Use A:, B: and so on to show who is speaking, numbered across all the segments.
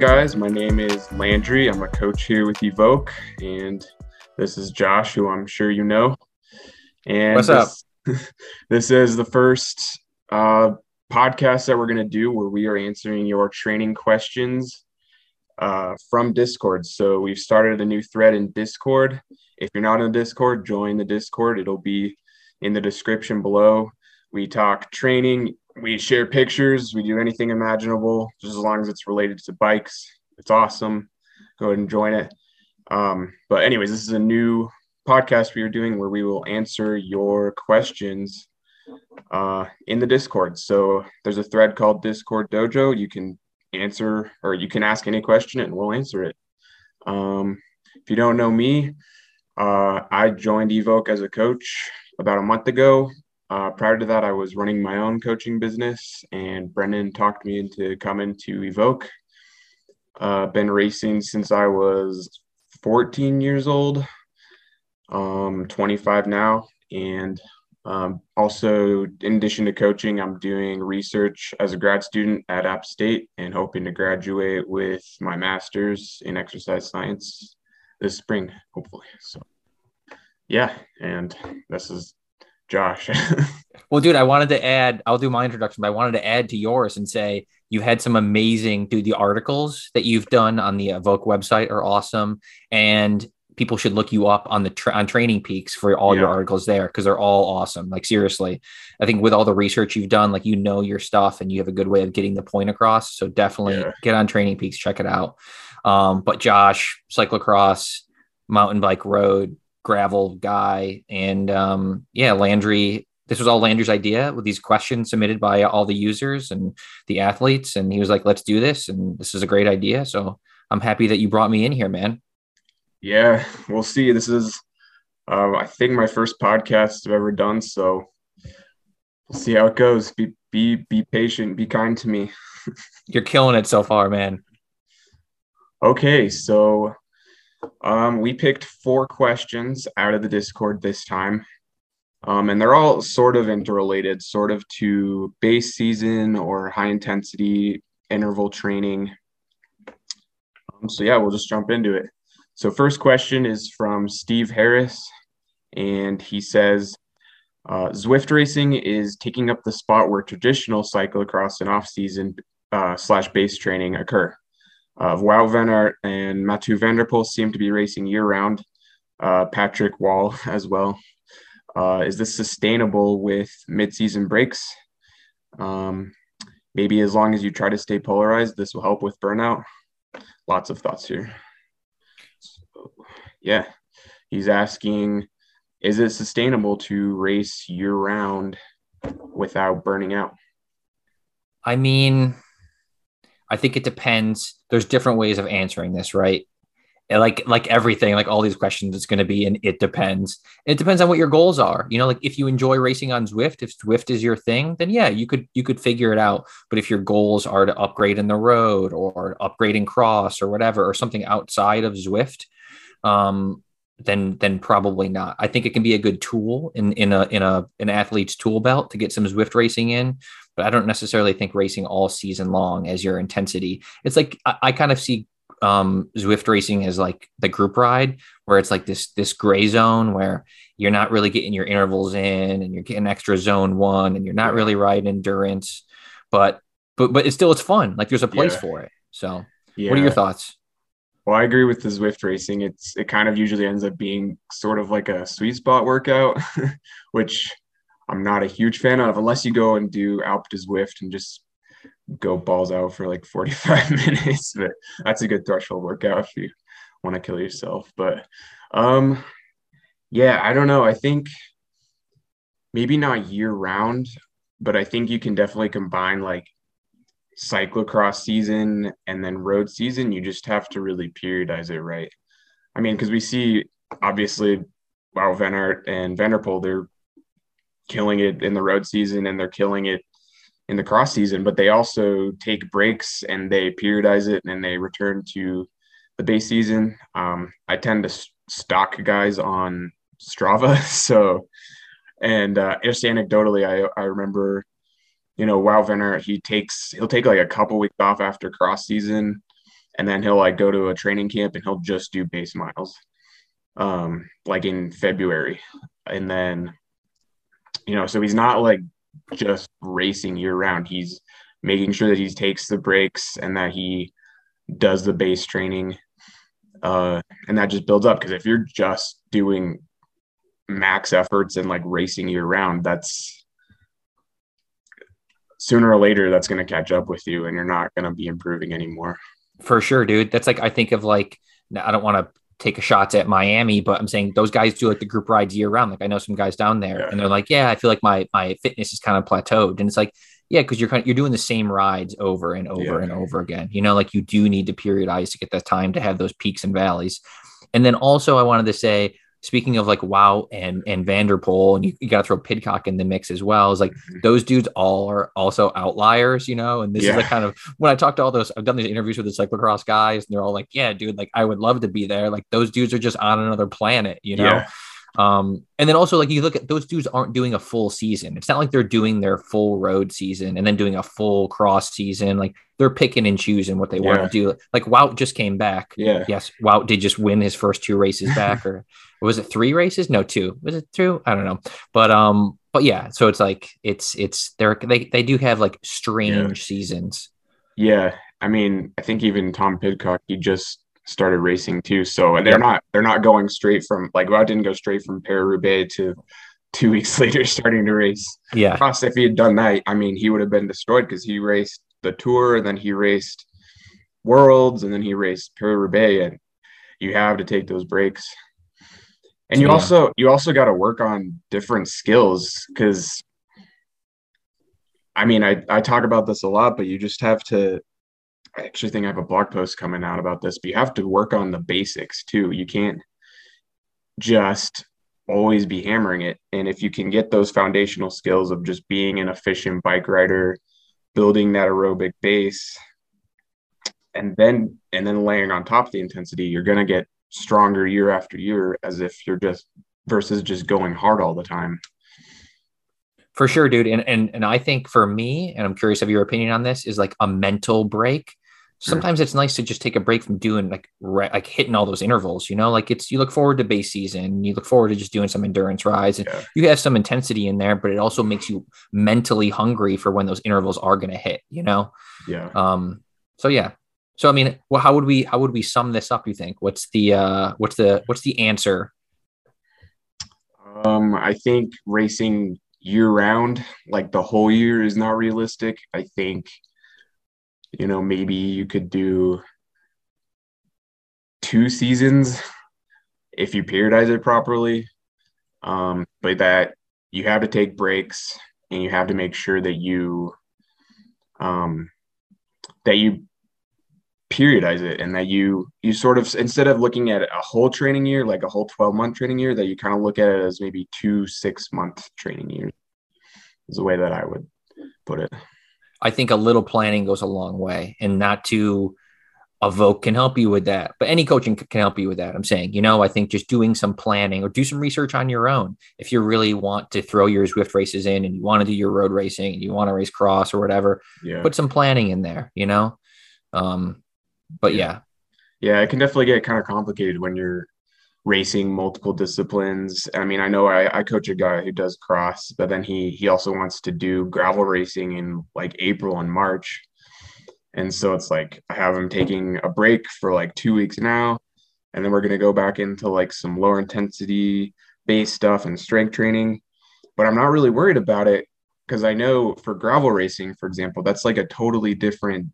A: guys? My name is Landry. I'm a coach here with EVOQ, and this is Josh, who I'm sure you know. And
B: What's
A: this, up? this is the first uh, podcast that we're going to do where we are answering your training questions uh, from Discord. So we've started a new thread in Discord. If you're not in Discord, join the Discord. It'll be in the description below. We talk training, we share pictures, we do anything imaginable, just as long as it's related to bikes. It's awesome. Go ahead and join it. Um, but, anyways, this is a new podcast we are doing where we will answer your questions uh, in the Discord. So, there's a thread called Discord Dojo. You can answer or you can ask any question and we'll answer it. Um, if you don't know me, uh, I joined EVOQ as a coach about a month ago. Uh, prior to that, I was running my own coaching business, and Brendan talked me into coming to EVOQ. Uh, been racing since I was 14 years old, um, 25 now, and um, also, in addition to coaching, I'm doing research as a grad student at App State and hoping to graduate with my master's in exercise science this spring, hopefully. So, yeah, and this is Josh.
B: well, dude, I wanted to add, I'll do my introduction, but I wanted to add to yours and say you had some amazing, dude, the articles that you've done on the EVOQ website are awesome. And people should look you up on the tra- on TrainingPeaks for all yeah. your articles there because they're all awesome like seriously i think with all the research you've done like you know your stuff and you have a good way of getting the point across so definitely yeah. get on TrainingPeaks check it out um, but josh cyclocross mountain bike road gravel guy and um, yeah landry this was all landry's idea with these questions submitted by all the users and the athletes and he was like let's do this and this is a great idea so i'm happy that you brought me in here man
A: yeah, we'll see. This is, uh, I think, my first podcast I've ever done. So we'll see how it goes. Be be be patient. Be kind to me.
B: You're killing it so far, man.
A: Okay, so um, we picked four questions out of the Discord this time. Um, and they're all sort of interrelated, sort of to base season or high intensity interval training. Um, so, yeah, we'll just jump into it. So, first question is from Steve Harris, and he says uh, Zwift racing is taking up the spot where traditional cyclocross and off-season uh, slash base training occur. Uh, Wout van Aert and Mathieu van der Poel seem to be racing year-round. Uh, Patrick Wall as well. Uh, is this sustainable with mid-season breaks? Um, maybe as long as you try to stay polarized, this will help with burnout. Lots of thoughts here yeah, he's asking, is it sustainable to race year round without burning out?
B: I mean, I think it depends. There's different ways of answering this, right? like like everything, like all these questions, it's going to be and it depends. It depends on what your goals are. You know, like if you enjoy racing on Zwift, if Zwift is your thing, then yeah, you could you could figure it out. But if your goals are to upgrade in the road or upgrade in cross or whatever, or something outside of Zwift, um, then then probably not. I think it can be a good tool in in a in a an athlete's tool belt to get some Zwift racing in, but I don't necessarily think racing all season long as your intensity. It's like I, I kind of see um, Zwift racing as like the group ride, where it's like this this gray zone where you're not really getting your intervals in, and you're getting extra zone one, and you're not really riding endurance, but but but it's still it's fun. Like there's a place yeah. for it. So, yeah. what are your thoughts?
A: Well, I agree with the Zwift racing. It's it kind of usually ends up being sort of like a sweet spot workout, which I'm not a huge fan of unless you go and do Alpe du Zwift and just go balls out for like 45 minutes. But that's a good threshold workout if you want to kill yourself. But um yeah, I don't know. I think maybe not year round, but I think you can definitely combine like cyclocross season and then road season, you just have to really periodize it right. I mean, because we see obviously, wow, Van and Van der Poel, they're killing it in the road season and they're killing it in the cross season, but they also take breaks and they periodize it and they return to the base season. Um, I tend to stalk guys on Strava. So, and uh, just anecdotally, I, I remember you know, Wout van Aert, he takes he'll take like a couple weeks off after cross season, and then he'll like go to a training camp and he'll just do base miles um like in February and then you know so he's not like just racing year round. He's making sure that he takes the breaks and that he does the base training uh and that just builds up. Because if you're just doing max efforts and like racing year round that's sooner or later that's going to catch up with you and you're not going to be improving anymore.
B: For sure, dude. That's like I think of like I don't want to take a shot at Miami, but I'm saying those guys do like the group rides year round. Like I know some guys down there, yeah. and they're like, yeah, I feel like my my fitness is kind of plateaued, and it's like, yeah, because you're kind of, you're doing the same rides over and over yeah. and over again. You know, like you do need to periodize to get that time to have those peaks and valleys. And then also, I wanted to say speaking of like Wout and and Van der Poel, and you, you got to throw Pidcock in the mix as well. Is like mm-hmm. those dudes all are also outliers, you know. And this yeah. is like kind of when I talk to all those, I've done these interviews with the cyclocross guys, and they're all like, "Yeah, dude, like I would love to be there. Like those dudes are just on another planet, you know." Yeah. Um, and then also like you look at those dudes aren't doing a full season. It's not like they're doing their full road season and then doing a full cross season. Like they're picking and choosing what they yeah. want to do. Like Wout just came back.
A: Yeah.
B: Yes. Wout did just win his first two races back or was it three races? No, two. Was it two? I don't know. But um, but yeah, so it's like it's it's they're they they do have like strange yeah. seasons.
A: Yeah. I mean, I think even Tom Pidcock, he just started racing too. So they're not they're not going straight from like well, I didn't go straight from Paris Roubaix to two weeks later starting to race.
B: Yeah.
A: Plus, if he had done that, I mean, he would have been destroyed because he raced the tour and then he raced worlds and then he raced Paris Roubaix and you have to take those breaks. And you yeah. also you also got to work on different skills because I mean I, I talk about this a lot, but you just have to I actually think I have a blog post coming out about this, but you have to work on the basics too. You can't just always be hammering it. And if you can get those foundational skills of just being an efficient bike rider, building that aerobic base, and then and then layering on top of the intensity, you're gonna get stronger year after year as if you're just versus just going hard all the time.
B: For sure, dude. And and and I think for me, and I'm curious of your opinion on this, is like a mental break sometimes it's nice to just take a break from doing like re- like hitting all those intervals you know like it's you look forward to base season you look forward to just doing some endurance rides and yeah. you have some intensity in there but it also makes you mentally hungry for when those intervals are going to hit you know
A: yeah
B: um so yeah so i mean well how would we how would we sum this up you think? What's the uh what's the what's the answer?
A: Um i think racing year round like the whole year is not realistic. I think you know, maybe you could do two seasons if you periodize it properly. Um, but that you have to take breaks and you have to make sure that you um, that you periodize it and that you you sort of instead of looking at a whole training year like a whole 12 month training year that you kind of look at it as maybe two six month training years is the way that i would put it
B: I think a little planning goes a long way and not to EVOQ can help you with that. But any coaching can help you with that. I'm saying, you know, I think just doing some planning or do some research on your own. If you really want to throw your Zwift races in and you want to do your road racing and you want to race cross or whatever,
A: yeah.
B: put some planning in there, you know? Um, but yeah.
A: Yeah, it can definitely get kind of complicated when you're racing multiple disciplines. I mean, I know I, I, coach a guy who does cross, but then he he also wants to do gravel racing in like April and March. And so it's like I have him taking a break for like two weeks now, and then we're gonna go back into like some lower intensity base stuff and strength training. But I'm not really worried about it because I know for gravel racing, for example, that's like a totally different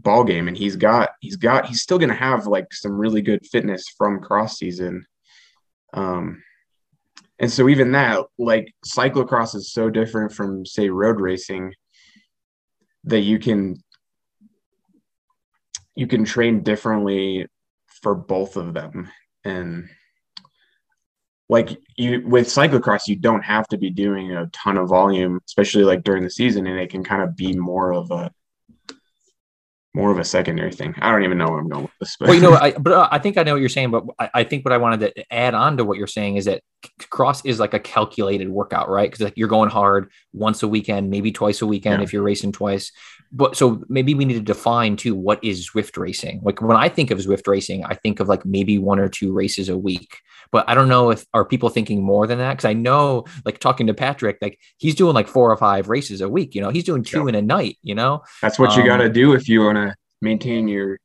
A: ball game and he's got he's got he's still going to have like some really good fitness from cross season. Um and so even that like cyclocross is so different from say road racing that you can you can train differently for both of them. And like you with cyclocross you don't have to be doing a ton of volume especially like during the season and it can kind of be more of a more of a secondary thing. I don't even know where I'm going with this.
B: But. Well, you know, I, but uh, I think I know what you're saying. But I, I, think what I wanted to add on to what you're saying is that cross is like a calculated workout, right? Because like you're going hard once a weekend, maybe twice a weekend
A: Yeah.
B: if you're racing twice. But so maybe we need to define too what is Zwift racing. Like when I think of Zwift racing, I think of like maybe one or two races a week. But I don't know if are people thinking more than that? Because I know, like talking to Patrick, like he's doing like four or five races a week. You know, he's doing two
A: Yeah.
B: in a night. You know,
A: That's what you
B: Um,
A: got to do if you want to maintain your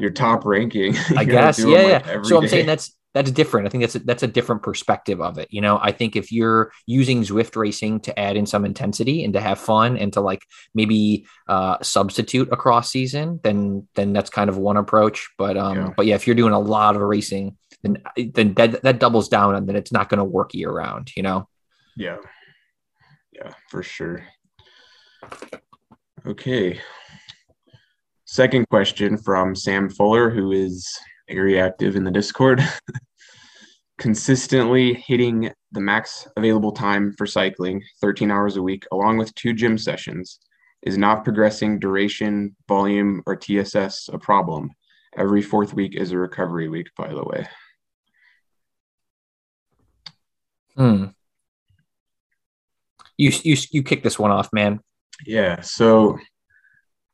A: your top ranking.
B: I guess, yeah,
A: like,
B: yeah. So I'm
A: day.
B: saying that's that's different. I think that's a, that's a different perspective of it. You know, I think if you're using Zwift racing to add in some intensity and to have fun and to like maybe uh, substitute across season, then then that's kind of one approach. But um,
A: Yeah.
B: but yeah, if you're doing a lot of racing, then then that, that doubles down and then it's not going to work year round. You know.
A: Yeah. Yeah, for sure. Okay. Second question from Sam Fuller, who is very active in the Discord. Consistently hitting the max available time for cycling, 13 hours a week, along with two gym sessions, is not progressing duration, volume, or TSS a problem. Every fourth week is a recovery week, by the way.
B: Hmm. You you you kick this one off, man.
A: Yeah, so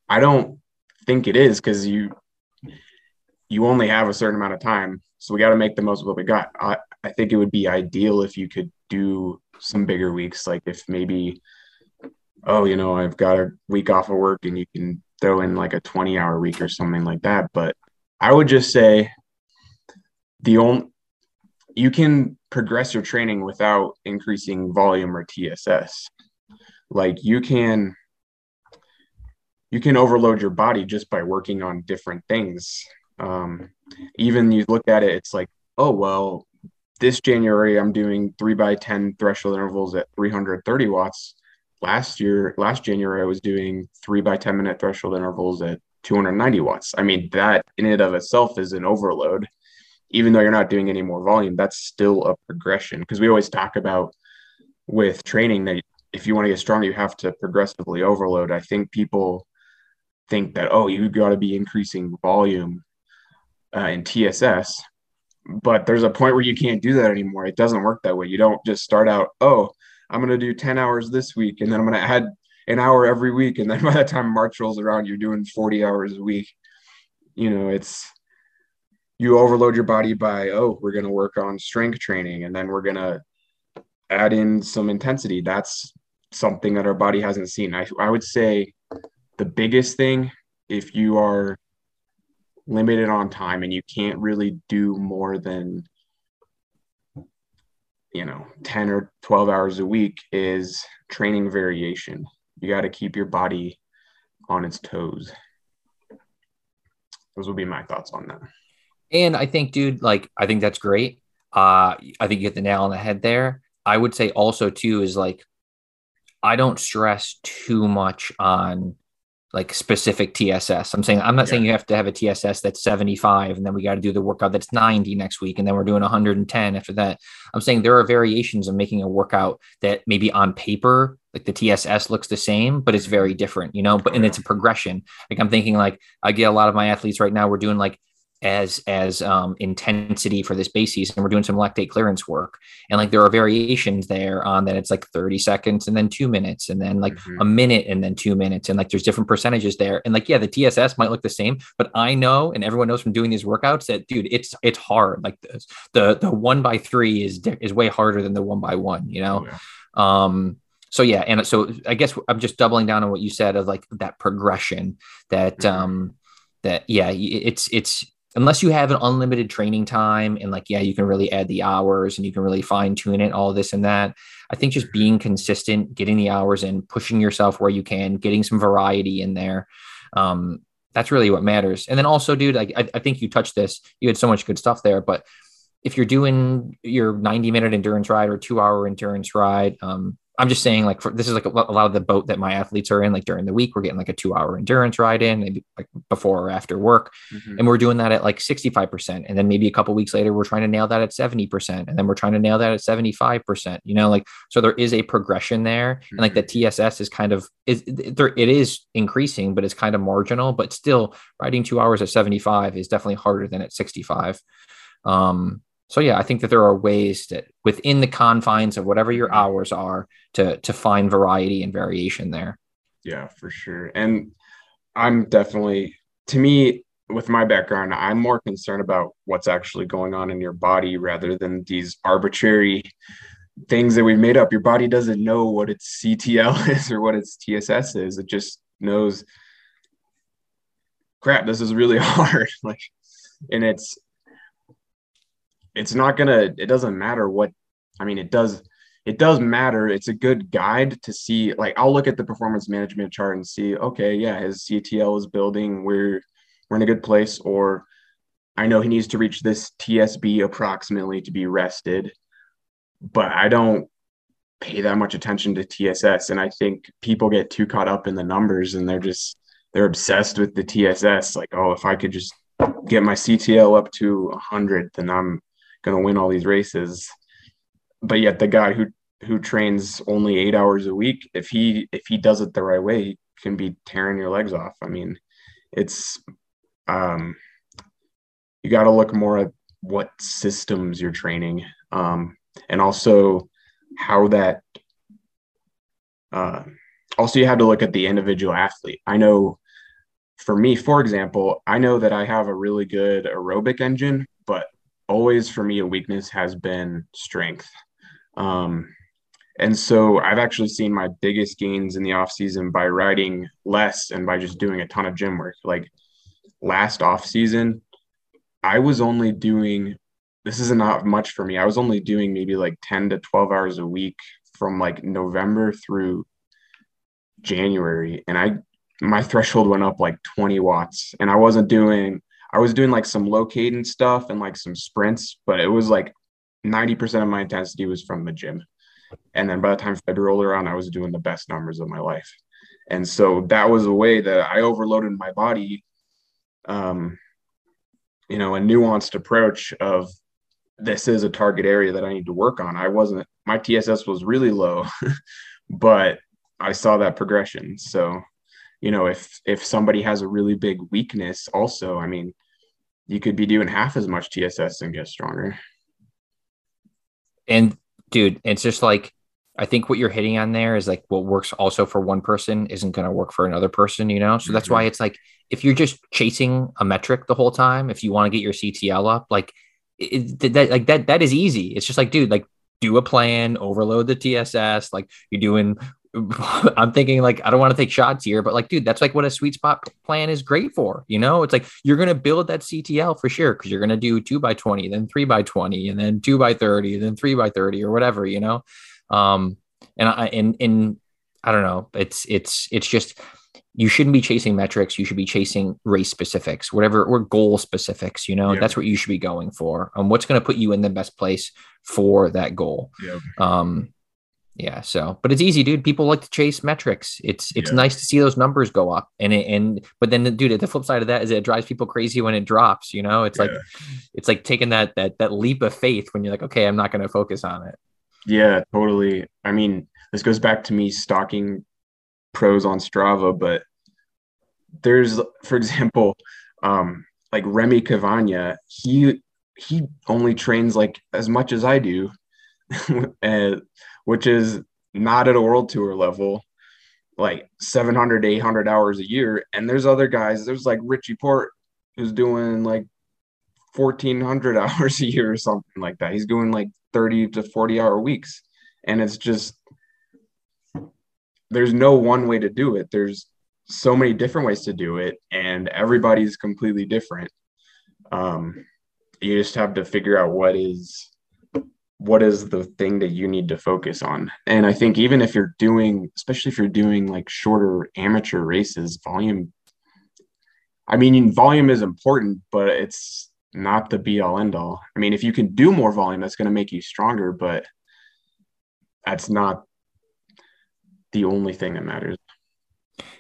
A: I don't think it is because you you only have a certain amount of time, so we got to make the most of what we got. I I think it would be ideal if you could do some bigger weeks, like if maybe oh you know I've got a week off of work and you can throw in like a twenty hour week or something like that. But I would just say the only you can progress your training without increasing volume or TSS. Like you can you can overload your body just by working on different things. Um, even you look at it, it's like, oh well, this January I'm doing three by ten threshold intervals at 330 watts. Last year, last January I was doing three by 10 minute threshold intervals at 290 watts. I mean, that in and of itself is an overload even though you're not doing any more volume, that's still a progression. Because we always talk about with training that if you want to get stronger, you have to progressively overload. I think people think that, oh, you got to be increasing volume uh, in TSS. But there's a point where you can't do that anymore. It doesn't work that way. You don't just start out, oh, I'm going to do 10 hours this week, and then I'm going to add an hour every week. And then by the time March rolls around, you're doing 40 hours a week. You know, it's, you overload your body by oh we're going to work on strength training and then we're going to add in some intensity that's something that our body hasn't seen I, I would say the biggest thing if you are limited on time and you can't really do more than you know 10 or 12 hours a week is training variation you got to keep your body on its toes those would be my thoughts on that
B: And I think, dude, like I think that's great. Uh, I think you hit the nail on the head there. I would say also too is like I don't stress too much on like specific TSS. I'm saying I'm not saying you have to have a TSS that's 75 and then we got to do the workout that's 90 next week and then we're doing 110 after that. I'm saying there are variations of making a workout that maybe on paper like the TSS looks the same, but it's mm-hmm. very different, you know. But and it's a progression. Like I'm thinking like I get a lot of my athletes right now. We're doing like as as um, intensity for this base season. We're doing some lactate clearance work, and like there are variations there on that. It's like 30 seconds and then two minutes, and then like
A: Mhm.
B: a minute and then two minutes, and like there's different percentages there. And like yeah, the TSS might look the same, but I know and everyone knows from doing these workouts that dude, it's it's hard. Like the the, the one by three is is way harder than the one by one. You know.
A: Yeah.
B: Um, so yeah, and so I guess I'm just doubling down on what you said of like that progression that
A: Mhm.
B: um that yeah, it's it's unless you have an unlimited training time and like yeah, you can really add the hours and you can really fine tune it, all this and that. I think just being consistent, getting the hours in, pushing yourself where you can, getting some variety in there. Um, that's really what matters. And then also, dude, like I, I think you touched this. You had so much good stuff there, but if you're doing your 90 minute endurance ride or two hour endurance ride, um, I'm just saying, like, for, this is like a, a lot of the boat that my athletes are in. Like during the week, we're getting like a two hour endurance ride in, maybe like before or after work.
A: Mhm.
B: And we're doing that at like 65%. And then maybe a couple weeks later, we're trying to nail that at 70%. And then we're trying to nail that at 75%. You know, like, so there is a progression there. And like the TSS is kind of, is there, it is increasing, but it's kind of marginal. But still, riding two hours at 75 is definitely harder than at 65. Um, so yeah, I think that there are ways that within the confines of whatever your mm-hmm. hours are to to find variety and variation there.
A: Yeah, for sure. And I'm definitely to me with my background, I'm more concerned about what's actually going on in your body rather than these arbitrary things that we've made up. Your body doesn't know what its CTL is or what its TSS is. It just knows crap, this is really hard. like and it's it's not gonna it doesn't matter what i mean it does it does matter. It's a good guide to see like i'll look at the performance management chart and see okay yeah his ctl is building we're we're in a good place or i know he needs to reach this tsb approximately to be rested but i don't pay that much attention to tss and i think people get too caught up in the numbers and they're just they're obsessed with the tss like oh if i could just get my ctl up to 100 then i'm going to win all these races. But yet the guy who who trains only 8 hours a week, if he if he does it the right way, he can be tearing your legs off. I mean, it's um you got to look more at what systems you're training um and also how that uh also you have to look at the individual athlete. I know for me, for example, I know that I have a really good aerobic engine, but always for me a weakness has been strength. Um, and so I've actually seen my biggest gains in the off season by riding less and by just doing a ton of gym work. Like last off season, I was only doing this is not much for me. I was only doing maybe like 10 to 12 hours a week from like November through January. And I my threshold went up like 20 watts. And I wasn't doing I was doing like some low cadence stuff and like some sprints, but it was like 90% of my intensity was from the gym. And then by the time February rolled around, I was doing the best numbers of my life. And so that was a way that I overloaded my body. Um, you know, a nuanced approach of this is a target area that I need to work on. I wasn't, my TSS was really low, but I saw that progression. So, you know, if if somebody has a really big weakness, also, I mean, you could be doing half as much TSS and get stronger.
B: And dude, it's just like I think what you're hitting on there is like what works also for one person isn't going to work for another person, you know? So mm-hmm. that's why it's like if you're just chasing a metric the whole time, if you want to get your CTL up, like it, that like that that is easy. It's just like dude, like do a plan, overload the TSS, like you're doing I'm thinking like I don't want to take shots here, but like, dude, that's like what a sweet spot plan is great for. You know, it's like you're gonna build that CTL for sure because you're gonna do two by twenty, then three by twenty, and then two by thirty, then three by thirty, or whatever. You know, um, and I and and I don't know. It's it's it's just you shouldn't be chasing metrics. You should be chasing race specifics, whatever or goal specifics. You know, yeah. that's what you should be going for. Um, what's going to put you in the best place for that goal? Yeah. Um, yeah so but it's easy dude. People like to chase metrics. It's it's yeah. nice to see those numbers go up and it, and but then dude the flip side of that is it drives people crazy when it drops you know? It's yeah. like it's like taking that that that leap of faith when you're like okay i'm not going to focus on it.
A: Yeah totally. I mean this goes back to me stalking pros on strava but there's for example um like Rémi Cavagna he he only trains like as much as i do and which is not at a world tour level, like 700, 800 hours a year. And there's other guys, there's like Richie Porte who's doing like 1400 hours a year or something like that. He's doing like 30 to 40 hour weeks. And it's just, there's no one way to do it. There's so many different ways to do it, and everybody's completely different. Um, you just have to figure out what is what is the thing that you need to focus on? And i think even if you're doing especially if you're doing like shorter amateur races volume i mean volume is important but it's not the be all end all i mean if you can do more volume that's going to make you stronger but that's not the only thing that matters.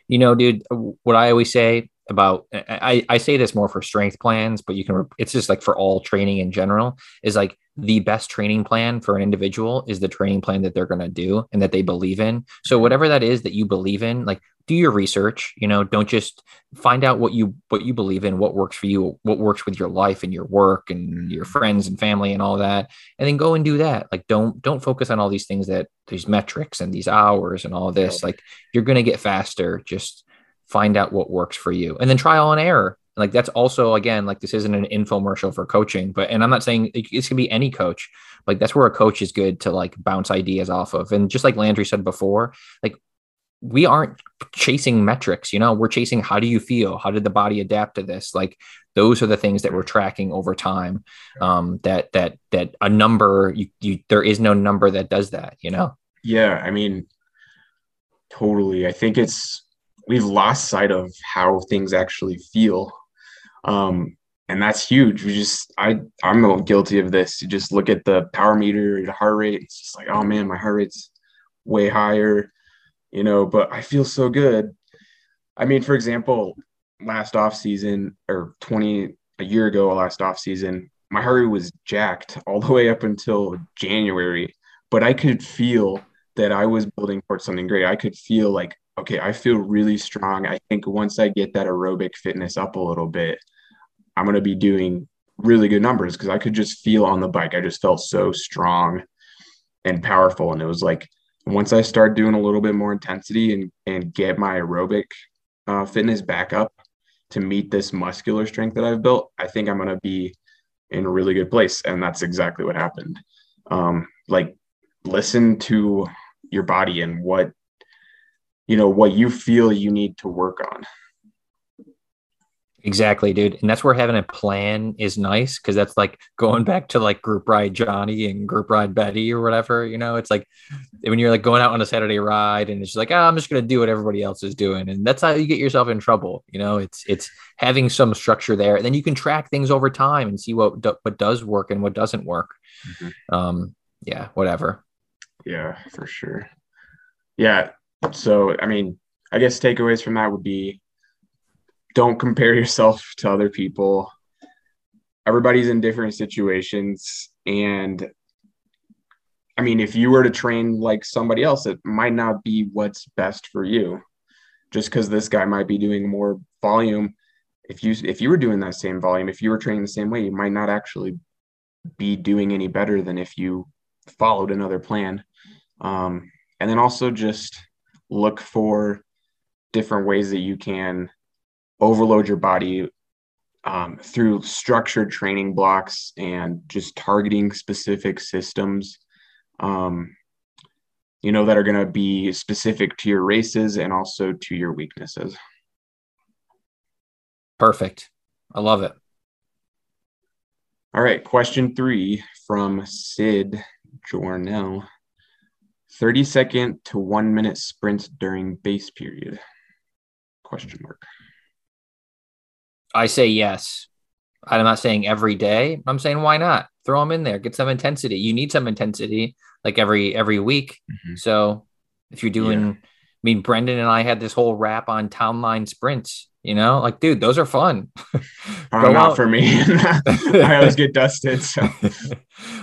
B: You know dude what i always say about I, I say this more for strength plans, but you can it's just like for all training in general, is like the best training plan for an individual is the training plan that they're gonna do and that they believe in. So mm-hmm. whatever that is that you believe in, like do your research, you know, don't just find out what you what you believe in, what works for you, what works with your life and your work and your mm-hmm. friends and family and all that, and then go and do that. Like don't don't focus on all these things that these metrics and these hours and all this. Like you're gonna get faster. Just find out what works for you. And then trial and error. Like that's also again like this isn't an infomercial for coaching but and i'm not saying it's gonna be any coach. Like that's where a coach is good to like bounce ideas off of. And just like landry said before like we aren't chasing metrics you know? We're chasing how do you feel? How did the body adapt to this? Like those are the things that we're tracking over time um that that that a number you, you there is no number that does that you know?
A: Yeah i mean totally. I think it's we've lost sight of how things actually feel. Um, and that's huge. We just i i'm guilty of this. You just look at the power meter your heart rate it's just like oh man my heart rate's way higher you know but i feel so good. I mean for example last off season or 20 a year ago last off season my heart rate was jacked all the way up until january but i could feel that i was building towards something great. I could feel like okay, I feel really strong. I think once I get that aerobic fitness up a little bit, I'm going to be doing really good numbers because I could just feel on the bike. I just felt so strong and powerful. And it was like, once I start doing a little bit more intensity and, and get my aerobic uh, fitness back up to meet this muscular strength that I've built, I think I'm going to be in a really good place. And that's exactly what happened. Um, like, listen to your body and what you know what you feel you need to work on
B: Exactly, dude. And that's where having a plan is nice because that's like going back to like group ride Johnny and group ride Betty or whatever. You know, it's like when you're like going out on a Saturday ride and it's like, oh, I'm just gonna do what everybody else is doing. And that's how you get yourself in trouble. You know, it's it's having some structure there. And then you can track things over time and see what what does work and what doesn't work. Mm-hmm. Um, yeah, whatever.
A: Yeah, for sure. Yeah, so, I mean, I guess takeaways from that would be don't compare yourself to other people. Everybody's in different situations. And I mean, if you were to train like somebody else, it might not be what's best for you. Just because this guy might be doing more volume. If you if you were doing that same volume, if you were training the same way, you might not actually be doing any better than if you followed another plan. Um, and then also just look for different ways that you can overload your body um, through structured training blocks and just targeting specific systems um, you know that are going to be specific to your races and also to your weaknesses.
B: Perfect. I love it.
A: All right question three from sid jornell 30 second to one minute sprint during base period? Question mark.
B: I say yes. I'm not saying every day. I'm saying why not? Throw them in there. Get some intensity. You need some intensity like every every week. Mm-hmm. So if you're doing, yeah. I mean, Brendan and I had this whole wrap on town line sprints. You know, like, dude, those are fun.
A: uh, not out. for me. I always get dusted. So.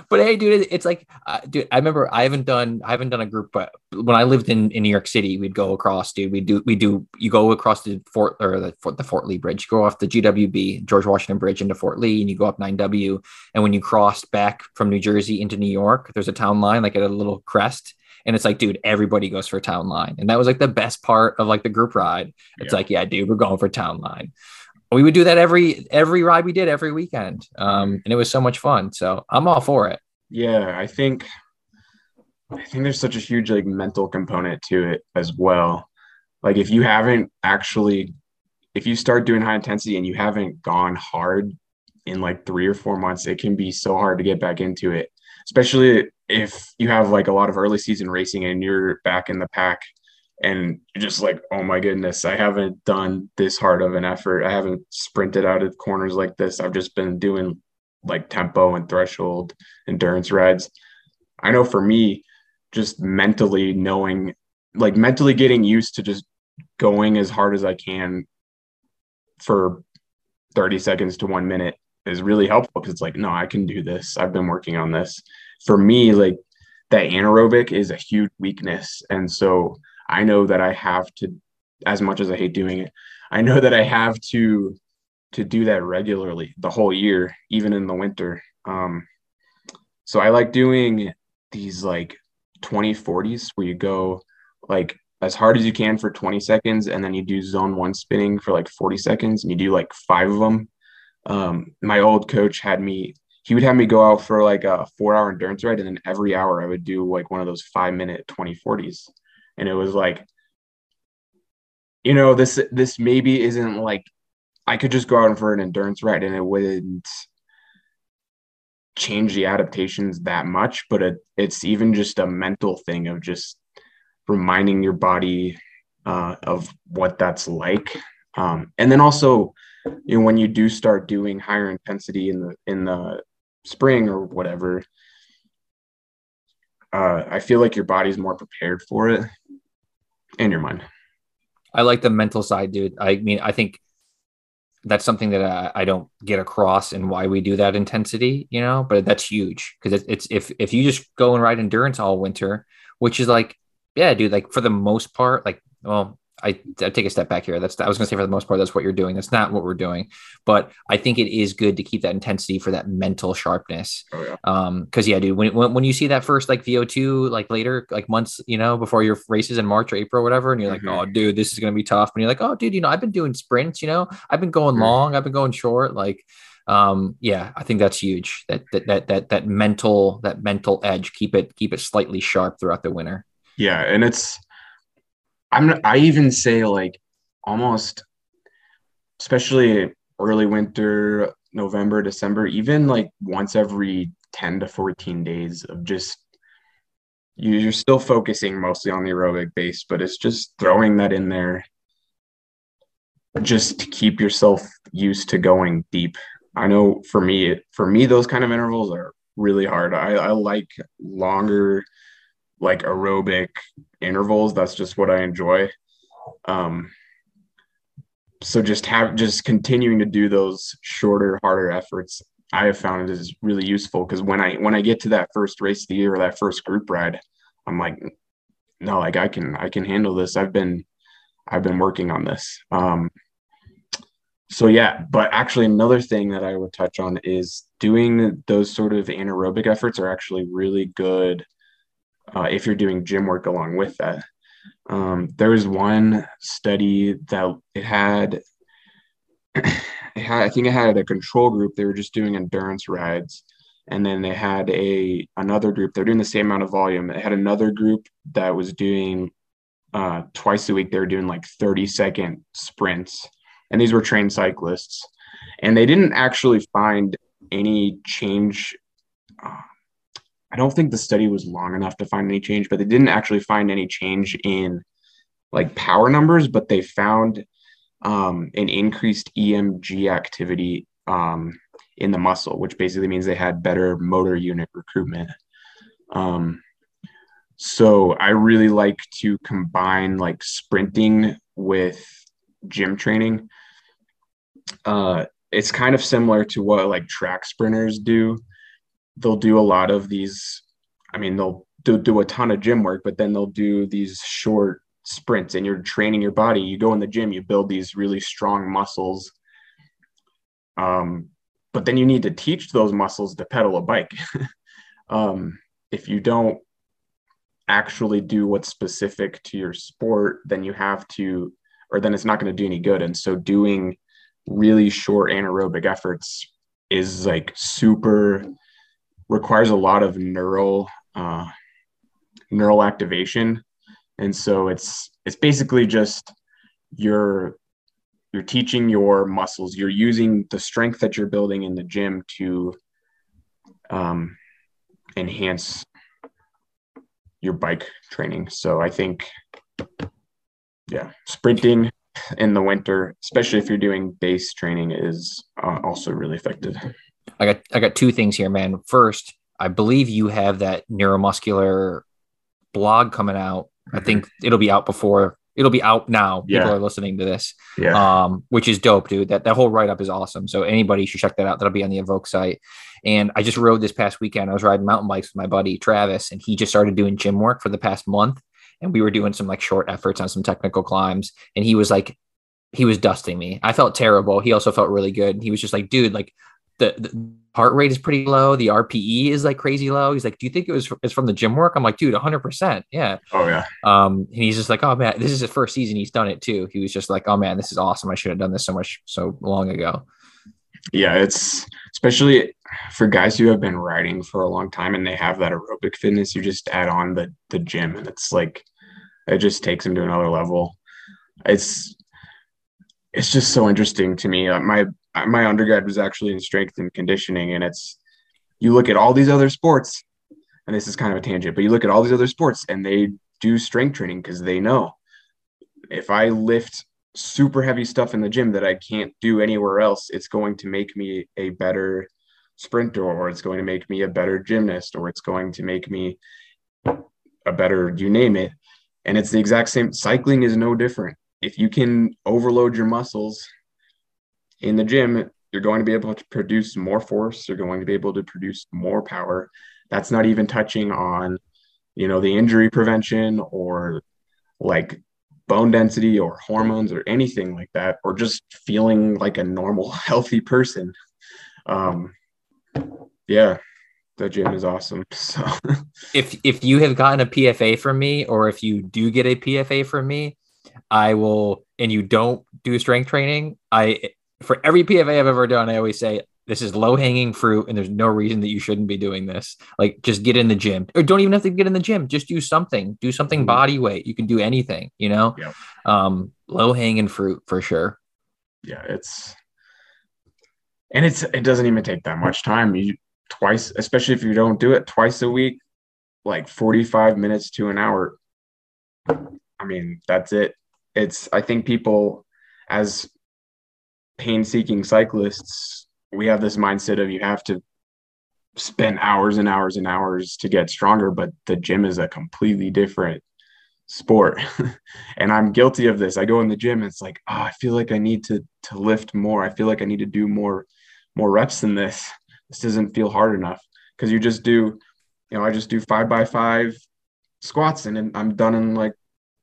B: but hey, dude, it's like, uh, dude, I remember I haven't done, I haven't done a group, but when I lived in, in New York City, we'd go across, dude. We do, we do, you go across the Fort or the Fort, the Fort Lee Bridge, you go off the GWB, George Washington Bridge into Fort Lee, and you go up 9W. And when you cross back from New Jersey into New York, there's a town line, like at a little crest and it's like, dude, everybody goes for town line. And that was like the best part of like the group ride. It's yeah. like, yeah, dude, we're going for town line. We would do that every every ride we did every weekend. Um, and it was so much fun. So I'm all for it.
A: Yeah, I think I think there's such a huge like mental component to it as well. Like if you haven't actually if you start doing high intensity and you haven't gone hard in like three or four months, it can be so hard to get back into it, especially if you have like a lot of early season racing and you're back in the pack and just like, oh my goodness, I haven't done this hard of an effort. I haven't sprinted out of corners like this. I've just been doing like tempo and threshold endurance rides. I know for me, just mentally knowing, like mentally getting used to just going as hard as I can for 30 seconds to one minute is really helpful because it's like, no, I can do this. I've been working on this. For me, like that anaerobic is a huge weakness. And so I know that I have to, as much as I hate doing it, I know that I have to to do that regularly the whole year, even in the winter. Um, so I like doing these like 20 40s where you go like as hard as you can for 20 seconds and then you do zone one spinning for like 40 seconds and you do like five of them um, my old coach had me he would have me go out for like a four hour endurance ride and then every hour i would do like one of those five minute 20 40s and it was like you know this this maybe isn't like i could just go out for an endurance ride and it wouldn't change the adaptations that much but it, it's even just a mental thing of just reminding your body uh, of what that's like. Um, and then also you know when you do start doing higher intensity in the in the spring or whatever uh, i feel like your body's more prepared for it and your mind.
B: I like the mental side dude. I mean i think that's something that I, I don't get across and why we do that intensity you know but that's huge because it's if if you just go and ride endurance all winter which is like yeah dude like for the most part like well I, I, take a step back here. That's I was going to say for the most part that's what you're doing. That's not what we're doing, but I think it is good to keep that intensity for that mental sharpness. Oh yeah. Um, because yeah, dude, when, when when you see that first like VO2 like later like months you know before your races in March or April or whatever, and you're like, mm-hmm. oh dude, this is going to be tough. And you're like, oh dude, you know, I've been doing sprints. You know, I've been going mm-hmm. long. I've been going short. Like, um, yeah, I think that's huge. That that that that that mental that mental edge. Keep it keep it slightly sharp throughout the winter.
A: Yeah, and it's I'm I even say like almost especially early winter, November, December, even like once every 10 to 14 days of just you're still focusing mostly on the aerobic base, but it's just throwing that in there just to keep yourself used to going deep. I know for me, for me, those kind of intervals are really hard. I, I like longer like aerobic intervals. That's just what I enjoy. Um, so just have just continuing to do those shorter, harder efforts, I have found is really useful because when I when I get to that first race of the year or that first group ride, I'm like, no, like I can I can handle this. I've been I've been working on this. Um, so yeah, but actually another thing that I would touch on is doing those sort of anaerobic efforts are actually really good uh, if you're doing gym work along with that. Um, there was one study that it had, it had, I think it had a control group. They were just doing endurance rides. And then they had a another group. They're doing the same amount of volume. They had another group that was doing uh, twice a week. They were doing like 30 second sprints, and these were trained cyclists. And they didn't actually find any change uh, I don't think the study was long enough to find any change, but they didn't actually find any change in like power numbers, but they found um, an increased EMG activity um, in the muscle, which basically means they had better motor unit recruitment. Um, so I really like to combine like sprinting with gym training. Uh, it's kind of similar to what like track sprinters do they'll do a lot of these. I mean, they'll do, do a ton of gym work, but then they'll do these short sprints and you're training your body. You go in the gym, you build these really strong muscles. Um, but then you need to teach those muscles to pedal a bike. um, if you don't actually do what's specific to your sport, then you have to, or then it's not going to do any good. And so doing really short anaerobic efforts is like super requires a lot of neural uh, neural activation, and so it's it's basically just you're you're teaching your muscles. You're using the strength that you're building in the gym to um, enhance your bike training. So I think, yeah, sprinting in the winter, especially if you're doing base training, is uh, also really effective.
B: I got I got two things here, man. First, I believe you have that neuromuscular blog coming out. Mm-hmm. I think it'll be out before It'll be out now.
A: Yeah.
B: People are listening to this,
A: Yeah.
B: um, which is dope, dude. That that whole write up is awesome. So anybody should check that out. That'll be on the EVOQ site. And I just rode this past weekend. I was riding mountain bikes with my buddy Travis, and he just started doing gym work for the past month. And we were doing some like short efforts on some technical climbs. And he was like, he was dusting me. I felt terrible. He also felt really good. And he was just like, dude, like the, the heart rate is pretty low. The RPE is like crazy low. He's like, do you think it was it's from the gym work? I'm like, dude, 100. percent Yeah.
A: oh yeah.
B: Um, and he's just like, oh man, this is his first season. He's done it too. He was just like, oh man, this is awesome. I should have done this so much so long ago.
A: Yeah, it's especially for guys who have been riding for a long time and they have that aerobic fitness. You just add on the the gym, and it's like it just takes them to another level. It's it's just so interesting to me. Uh, my my undergrad was actually in strength and conditioning, and it's you look at all these other sports, and this is kind of a tangent, but you look at all these other sports, and they do strength training because they know if I lift super heavy stuff in the gym that I can't do anywhere else, it's going to make me a better sprinter, or it's going to make me a better gymnast, or it's going to make me a better, you name it. And it's the exact same. Cycling is no different. If you can overload your muscles in the gym, you're going to be able to produce more force. You're going to be able to produce more power. That's not even touching on, you know, the injury prevention or like bone density or hormones or anything like that, or just feeling like a normal, healthy person. Um, yeah, the gym is awesome. So
B: If if you have gotten a PFA from me, or if you do get a PFA from me, I will and you don't do strength training, I for every PFA I've ever done, I always say this is low hanging fruit and there's no reason that you shouldn't be doing this. Like just get in the gym or don't even have to get in the gym. Just do something, do something
A: Mhm.
B: body weight. You can do anything, you know,
A: Yep.
B: um, low hanging fruit for sure.
A: yeah, it's and it's it doesn't even take that much time. You twice, especially if you don't do it twice a week, like 45 minutes to an hour. I mean, that's it. It's I think people as pain-seeking cyclists, we have this mindset of you have to spend hours and hours and hours to get stronger, but the gym is a completely different sport. and I'm guilty of this. I go in the gym it's like, oh, I feel like I need to to lift more. I feel like I need to do more more reps than this. This doesn't feel hard enough because you just do, you know, I just do five by five squats and I'm done in like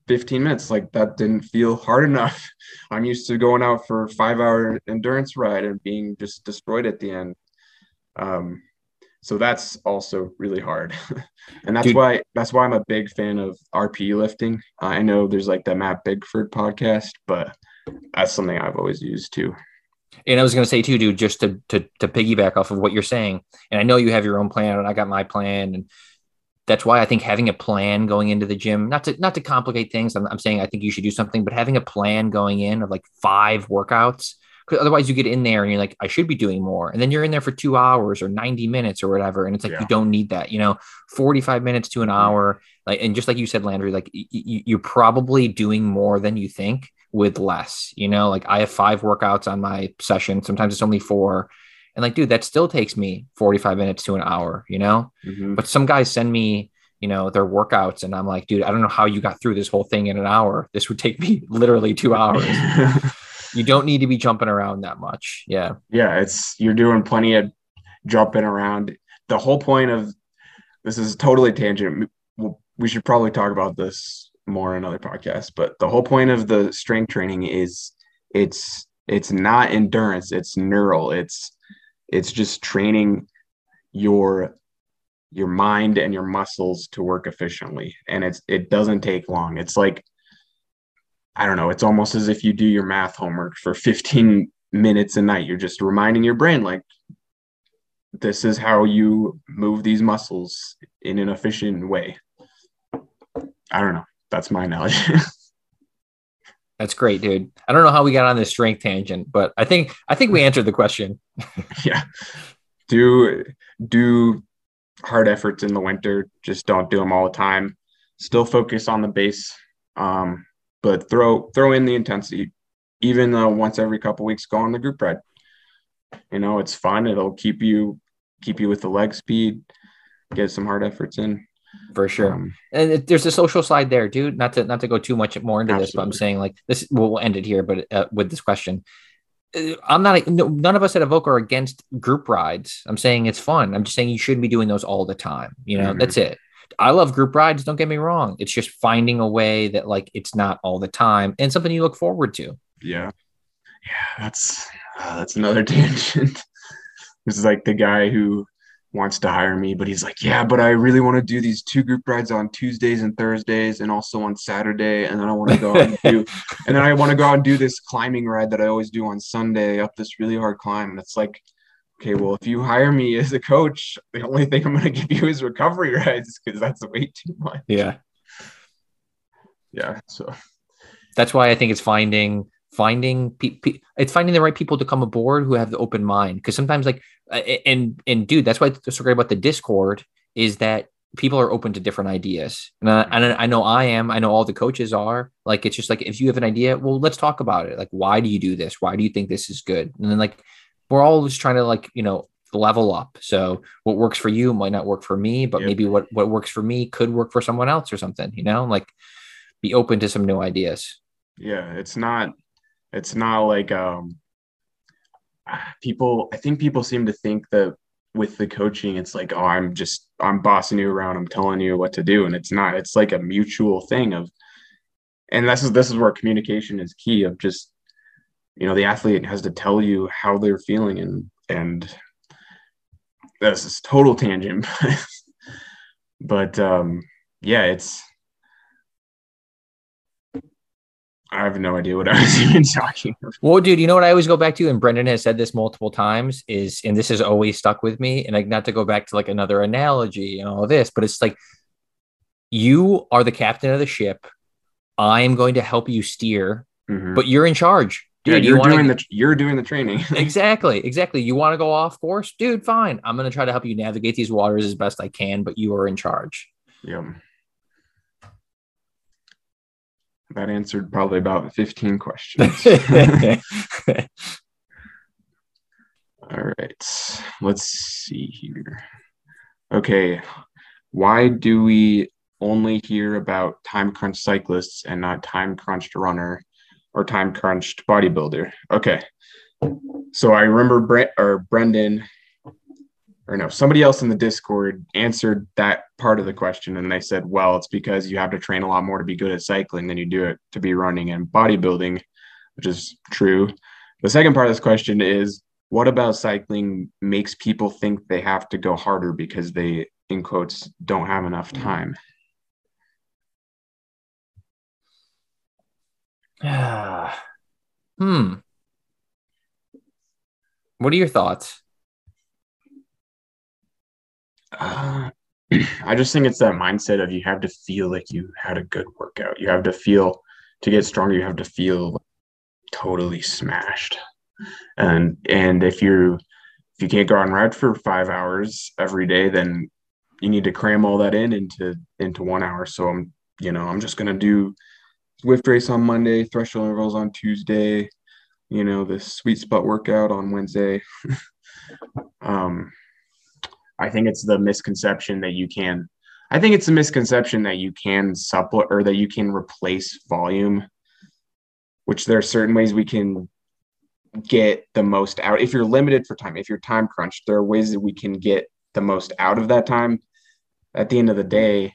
A: 15 minutes. Like that didn't feel hard enough. I'm used to going out for a five hour endurance ride and being just destroyed at the end. Um, so that's also really hard. and that's
B: Dude.
A: why that's why I'm a big fan of RPE lifting. I know there's like the Matt Bigford podcast, but that's something I've always used too.
B: And I was going to say too, dude, just to, to to piggyback off of what you're saying, and I know you have your own plan, and I got my plan, and that's why I think having a plan going into the gym, not to not to complicate things. I'm, I'm saying I think you should do something, but having a plan going in of like five workouts, because otherwise you get in there and you're like, I should be doing more, and then you're in there for two hours or 90 minutes or whatever, and it's like
A: Yeah.
B: you don't need that, you know, 45 minutes to an hour, like, and just like you said, Landry, like y- y- you're probably doing more than you think with less, you know, like I have five workouts on my session. Sometimes it's only four. And like, dude, that still takes me 45 minutes to an hour, you know?
A: Mhm.
B: But some guys send me, you know, their workouts and I'm like, dude, I don't know how you got through this whole thing in an hour. This would take me literally two hours. you don't need to be jumping around that much. Yeah.
A: yeah, it's you're doing plenty of jumping around. The whole point of this is totally tangent. We should probably talk about this more in another podcast, but the whole point of the strength training is it's it's not endurance, it's neural. It's it's just training your your mind and your muscles to work efficiently and it's it doesn't take long. It's like I don't know, it's almost as if you do your math homework for 15 minutes a night. You're just reminding your brain, like, this is how you move these muscles in an efficient way. I don't know. That's my knowledge.
B: That's great, dude. I don't know how we got on this strength tangent, but I think I think we answered the question.
A: yeah. Do do hard efforts in the winter. Just don't do them all the time. Still focus on the base, um, but throw throw in the intensity. Even uh, once every couple weeks, go on the group ride. You know, it's fun. It'll keep you keep you with the leg speed. Get some hard efforts in.
B: For sure. Um, and it, there's a social side there, dude. Not to not to go too much more into absolutely. this, but I'm saying like this. We'll end it here, but uh, with this question, uh, I'm not. No, none of us at EVOQ are against group rides. I'm saying it's fun. I'm just saying you shouldn't be doing those all the time. You know, mm-hmm. that's it. I love group rides. Don't get me wrong. It's just finding a way that like it's not all the time and something you look forward to.
A: Yeah, yeah. That's uh, that's another tangent. this is like the guy who wants to hire me, but he's like, yeah, but I really want to do these two group rides on Tuesdays and Thursdays and also on Saturday. And then I want to go out and do, and then I want to go out and do this climbing ride that I always do on Sunday up this really hard climb. And it's like, okay, well, if you hire me as a coach, the only thing I'm going to give you is recovery rides because that's way too much.
B: Yeah.
A: Yeah. So
B: that's why I think it's finding finding pe- pe- it's finding the right people to come aboard who have the open mind. Because sometimes like uh, and and dude that's why it's so great about the discord is that people are open to different ideas. And I, and I know i am. I know all the coaches are. Like it's just like if you have an idea well let's talk about it. Like why do you do this? Why do you think this is good? And then like we're all just trying to like you know level up. So what works for you might not work for me but yep. maybe what what works for me could work for someone else or something you know? Like be open to some new ideas.
A: Yeah it's not it's not like um people i think people seem to think that with the coaching it's like oh i'm just i'm bossing you around. I'm telling you what to do. And it's not it's like a mutual thing of and this is this is where communication is key of just you know the athlete has to tell you how they're feeling and and this is total tangent. But um yeah it's I have no idea what I was even talking about.
B: Well, dude, you know what I always go back to, and Brendan has said this multiple times, is and this has always stuck with me. And like not to go back to like another analogy and all this, but it's like you are the captain of the ship. I am going to help you steer, mm-hmm. but you're in charge.
A: Dude, yeah, you're you doing the you're doing the training.
B: exactly, exactly. You want to go off course, dude? Fine. I'm going to try to help you navigate these waters as best I can, but you are in charge.
A: Yeah that answered probably about 15 questions. All right, let's see here. Okay, why do we only hear about time crunch cyclists and not time crunched runner or time crunched bodybuilder? Okay, so I remember Brent or Brendan or no, somebody else in the Discord answered that part of the question. And they said, well, it's because you have to train a lot more to be good at cycling than you do it to be running and bodybuilding, which is true. The second part of this question is what about cycling makes people think they have to go harder because they, in quotes, don't have enough mm-hmm. time?
B: hmm. What are your thoughts?
A: I just think it's that mindset of you have to feel like you had a good workout. You have to feel to get stronger. You have to feel totally smashed. And and if you if you can't go on ride for five hours every day, then you need to cram all that in into into one hour. So I'm you know I'm just gonna do Zwift race on Monday, threshold intervals on Tuesday, you know the sweet spot workout on Wednesday. um, I think it's the misconception that you can. I think it's a misconception that you can supplement or that you can replace volume, which there are certain ways we can get the most out. If you're limited for time, if you're time crunched, there are ways that we can get the most out of that time. At the end of the day,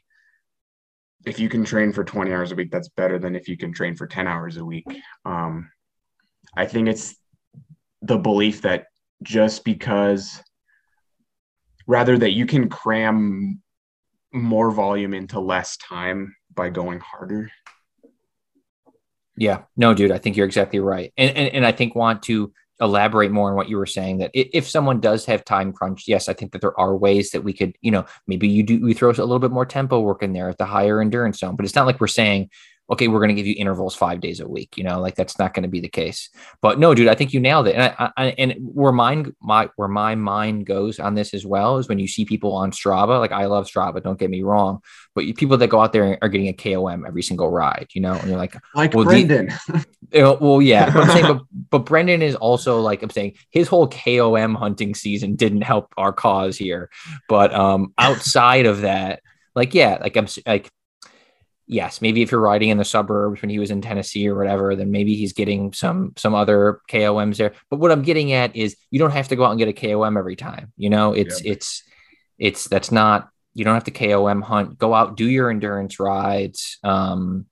A: if you can train for 20 hours a week, that's better than if you can train for 10 hours a week. Um, I think it's the belief that just because rather that you can cram more volume into less time by going harder.
B: Yeah, no, dude, I think you're exactly right. And, and, and I think want to elaborate more on what you were saying that if someone does have time crunch, yes, I think that there are ways that we could, you know, maybe you do, we throw a little bit more tempo work in there at the higher endurance zone, but it's not like we're saying, okay, we're going to give you intervals five days a week. You know, like that's not going to be the case. But no, dude, I think you nailed it. And I, I, and where mine, my where my mind goes on this as well is when you see people on Strava. Like I love Strava, don't get me wrong, but people that go out there are getting a KOM every single ride. You know, and you're like,
A: like well, Brendan.
B: The, you know, well, yeah, but I'm saying, but, but Brendan is also like I'm saying his whole KOM hunting season didn't help our cause here. But um, outside of that like yeah, like I'm like yes, maybe if you're riding in the suburbs when he was in Tennessee or whatever, then maybe he's getting some some other KOMs there. But what I'm getting at is you don't have to go out and get a KOM every time. You know, it's yeah. it's it's that's not you don't have to KOM hunt. Go out, do your endurance rides. Um,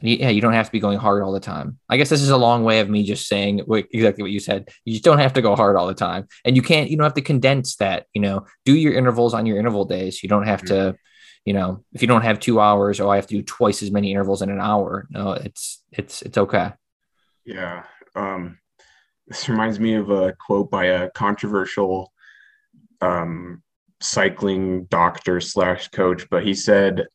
B: yeah, you don't have to be going hard all the time. I guess this is a long way of me just saying exactly what you said. You just don't have to go hard all the time, and you can't. You don't have to condense that. You know, do your intervals on your interval days. You don't have mm-hmm. to. You know, if you don't have two hours, oh, I have to do twice as many intervals in an hour. No, it's it's it's okay.
A: Yeah. Um, this reminds me of a quote by a controversial um, cycling doctor slash coach, but he said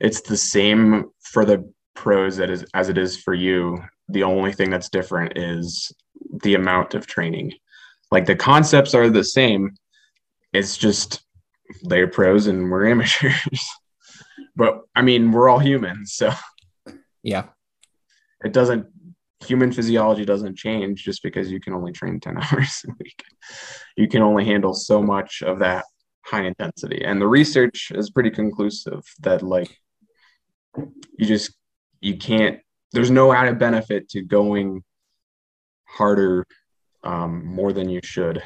A: it's the same for the pros that is as it is for you. The only thing that's different is the amount of training. Like the concepts are the same. It's just they're pros and we're amateurs. but I mean, we're all humans, so
B: yeah.
A: It doesn't human physiology doesn't change just because you can only train 10 hours a week. You can only handle so much of that high intensity. And the research is pretty conclusive that like you just you can't there's no added benefit to going harder um, more than you should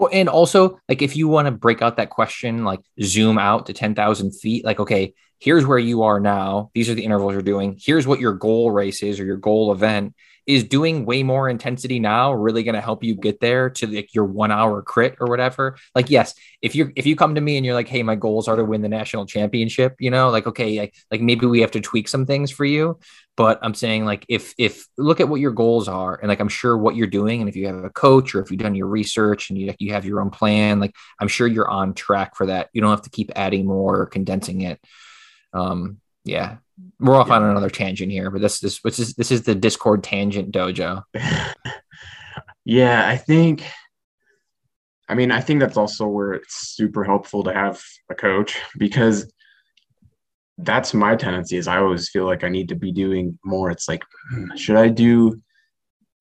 B: well and also like if you want to break out that question like zoom out to 10000 feet like okay here's where you are now. These are the intervals you're doing. Here's what your goal race is or your goal event is doing way more intensity now really going to help you get there to like your one hour crit or whatever? Like yes if you if you come to me and you're like hey my goals are to win the national championship you know like okay like, like maybe we have to tweak some things for you but i'm saying like if if look at what your goals are and like i'm sure what you're doing and if you have a coach or if you've done your research and you, you have your own plan like i'm sure you're on track for that. You don't have to keep adding more or condensing it. Um yeah we're off yeah. on another tangent here, but this this this is this is the Discord tangent dojo.
A: yeah, I think. I mean, I think that's also where it's super helpful to have a coach because that's my tendency is I always feel like I need to be doing more. It's like, hmm, should I do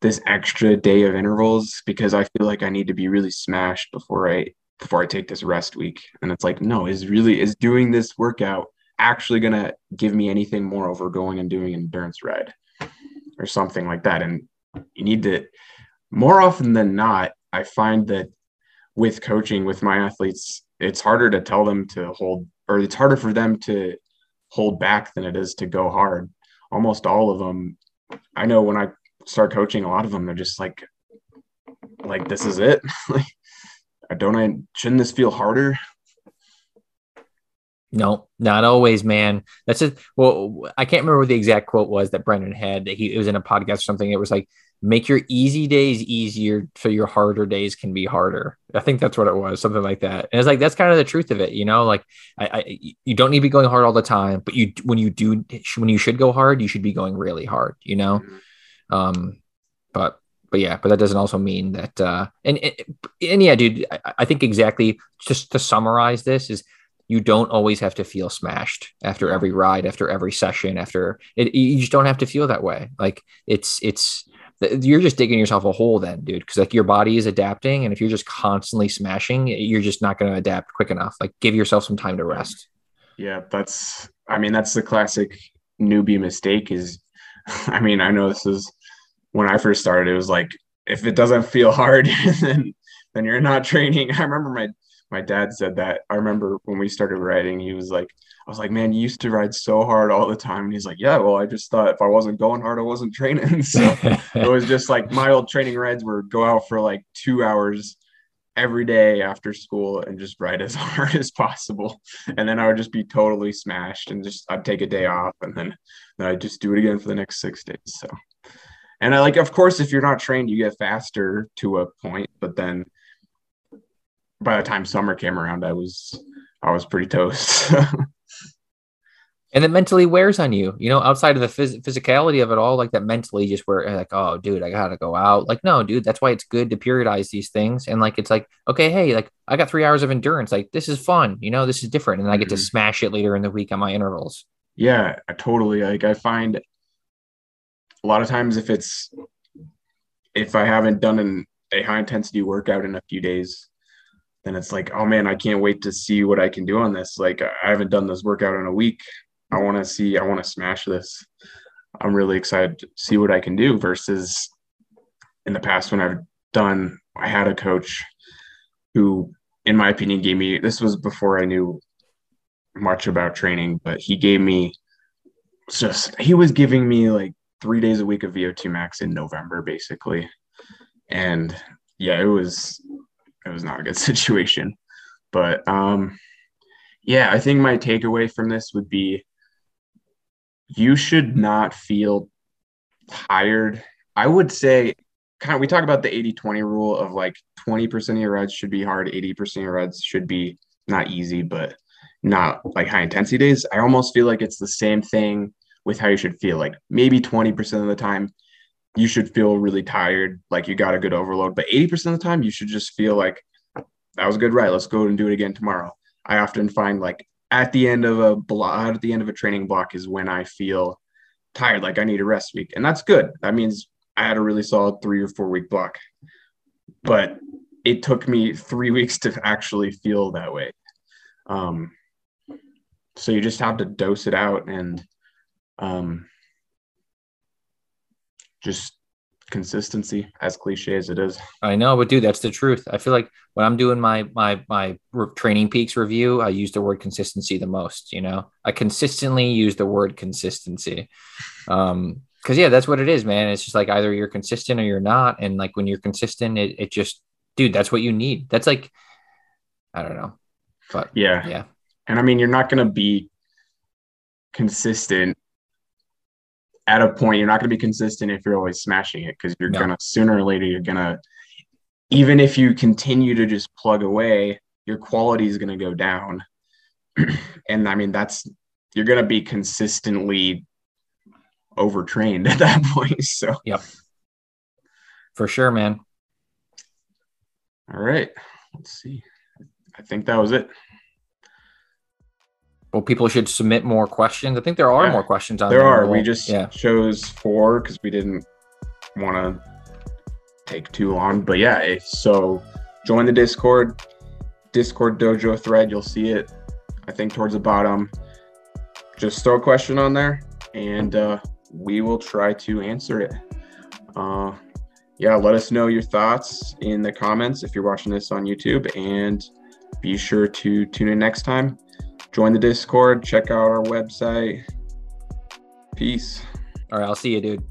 A: this extra day of intervals because I feel like I need to be really smashed before I before I take this rest week? And it's like, no, is really is doing this workout actually going to give me anything more over going and doing an endurance ride or something like that. And you need to, more often than not, I find that with coaching with my athletes, it's harder to tell them to hold, or it's harder for them to hold back than it is to go hard. Almost all of them, I know when I start coaching, a lot of them, they're just like, like, this is it. like, don't I, shouldn't this feel harder?
B: No, not always, man. That's it. Well, I can't remember what the exact quote was that Brendan had. That he it was in a podcast or something. It was like, "Make your easy days easier, so your harder days can be harder." I think that's what it was, something like that. And it's like that's kind of the truth of it, you know. Like, I, I you don't need to be going hard all the time, but you when you do when you should go hard, you should be going really hard, you know. Mm-hmm. Um, but but yeah, but that doesn't also mean that. uh And and yeah, dude, I, I think exactly. Just to summarize this is you don't always have to feel smashed after every ride, after every session, after it. You just don't have to feel that way. Like it's it's you're just digging yourself a hole then, dude. Because like your body is adapting, and if you're just constantly smashing, you're just not going to adapt quick enough. Like give yourself some time to rest.
A: Yeah, that's. I mean, that's the classic newbie mistake. Is, I mean, I know this is when I first started. It was like if it doesn't feel hard, then then you're not training. I remember my my dad said that. I remember when we started riding, he was like, I was like, man, you used to ride so hard all the time. And he's like, yeah, well, I just thought if I wasn't going hard, I wasn't training. so it was just like my old training rides were go out for like two hours every day after school and just ride as hard as possible. And then I would just be totally smashed and just I'd take a day off and then, then I'd just do it again for the next six days. So and I like, of course, if you're not trained, you get faster to a point, but then by the time summer came around, I was I was pretty toast.
B: and it mentally wears on you, you know, outside of the phys- physicality of it all, like that mentally just where like, oh, dude, I gotta go out. Like, no, dude, that's why it's good to periodize these things. And like, it's like, okay, hey, like I got three hours of endurance. Like, this is fun, you know, this is different. And I get mm-hmm. to smash it later in the week on my intervals.
A: Yeah, totally. Like, I find a lot of times if it's, if I haven't done an, a high intensity workout in a few days, then it's like, oh man, I can't wait to see what I can do on this. Like I haven't done this workout in a week. I want to see, I want to smash this. I'm really excited to see what I can do versus in the past when I've done, I had a coach who, in my opinion, gave me this was before I knew much about training, but he gave me just, he was giving me like three days a week of VO2 max in November, basically. And yeah, it was, it was not a good situation. But um, yeah, I think my takeaway from this would be you should not feel tired. I would say, kind of, we talk about the 80 20 rule of like 20% of your reps should be hard, 80% of your reps should be not easy, but not like high intensity days. I almost feel like it's the same thing with how you should feel. Like maybe 20% of the time, you should feel really tired, like you got a good overload, but 80% of the time, you should just feel like that was a good ride. Let's go and do it again tomorrow. I often find like at the end of a block, at the end of a training block is when I feel tired, like I need a rest week. And that's good. That means I had a really solid three or four week block. But it took me three weeks to actually feel that way. Um, so you just have to dose it out and um, just consistency as cliche as it is.
B: I know but dude that's the truth. I feel like when i'm doing my my my TrainingPeaks review i use the word consistency the most you know? I consistently use the word consistency. Um because yeah that's what it is man. It's just like either you're consistent or you're not and like when you're consistent it, it just dude that's what you need. That's like i don't know but
A: yeah.
B: yeah.
A: And i mean you're not going to be consistent at a point you're not going to be consistent if you're always smashing it because you're no. going to sooner or later you're going to even if you continue to just plug away your quality is going to go down. And i mean that's you're going to be consistently overtrained at that point so.
B: Yep. For sure man.
A: All right. Let's see. I think that was it
B: well, people should submit more questions. I think there are yeah, more questions on
A: there. There are. We just yeah. chose four because we didn't want to take too long. But yeah, so join the Discord, Discord Dojo thread. You'll see it. I think towards the bottom. Just throw a question on there, and uh, we will try to answer it. Uh, yeah, let us know your thoughts in the comments if you're watching this on YouTube, and be sure to tune in next time join the Discord, check out our website. Peace.
B: All right, I'll see you, dude.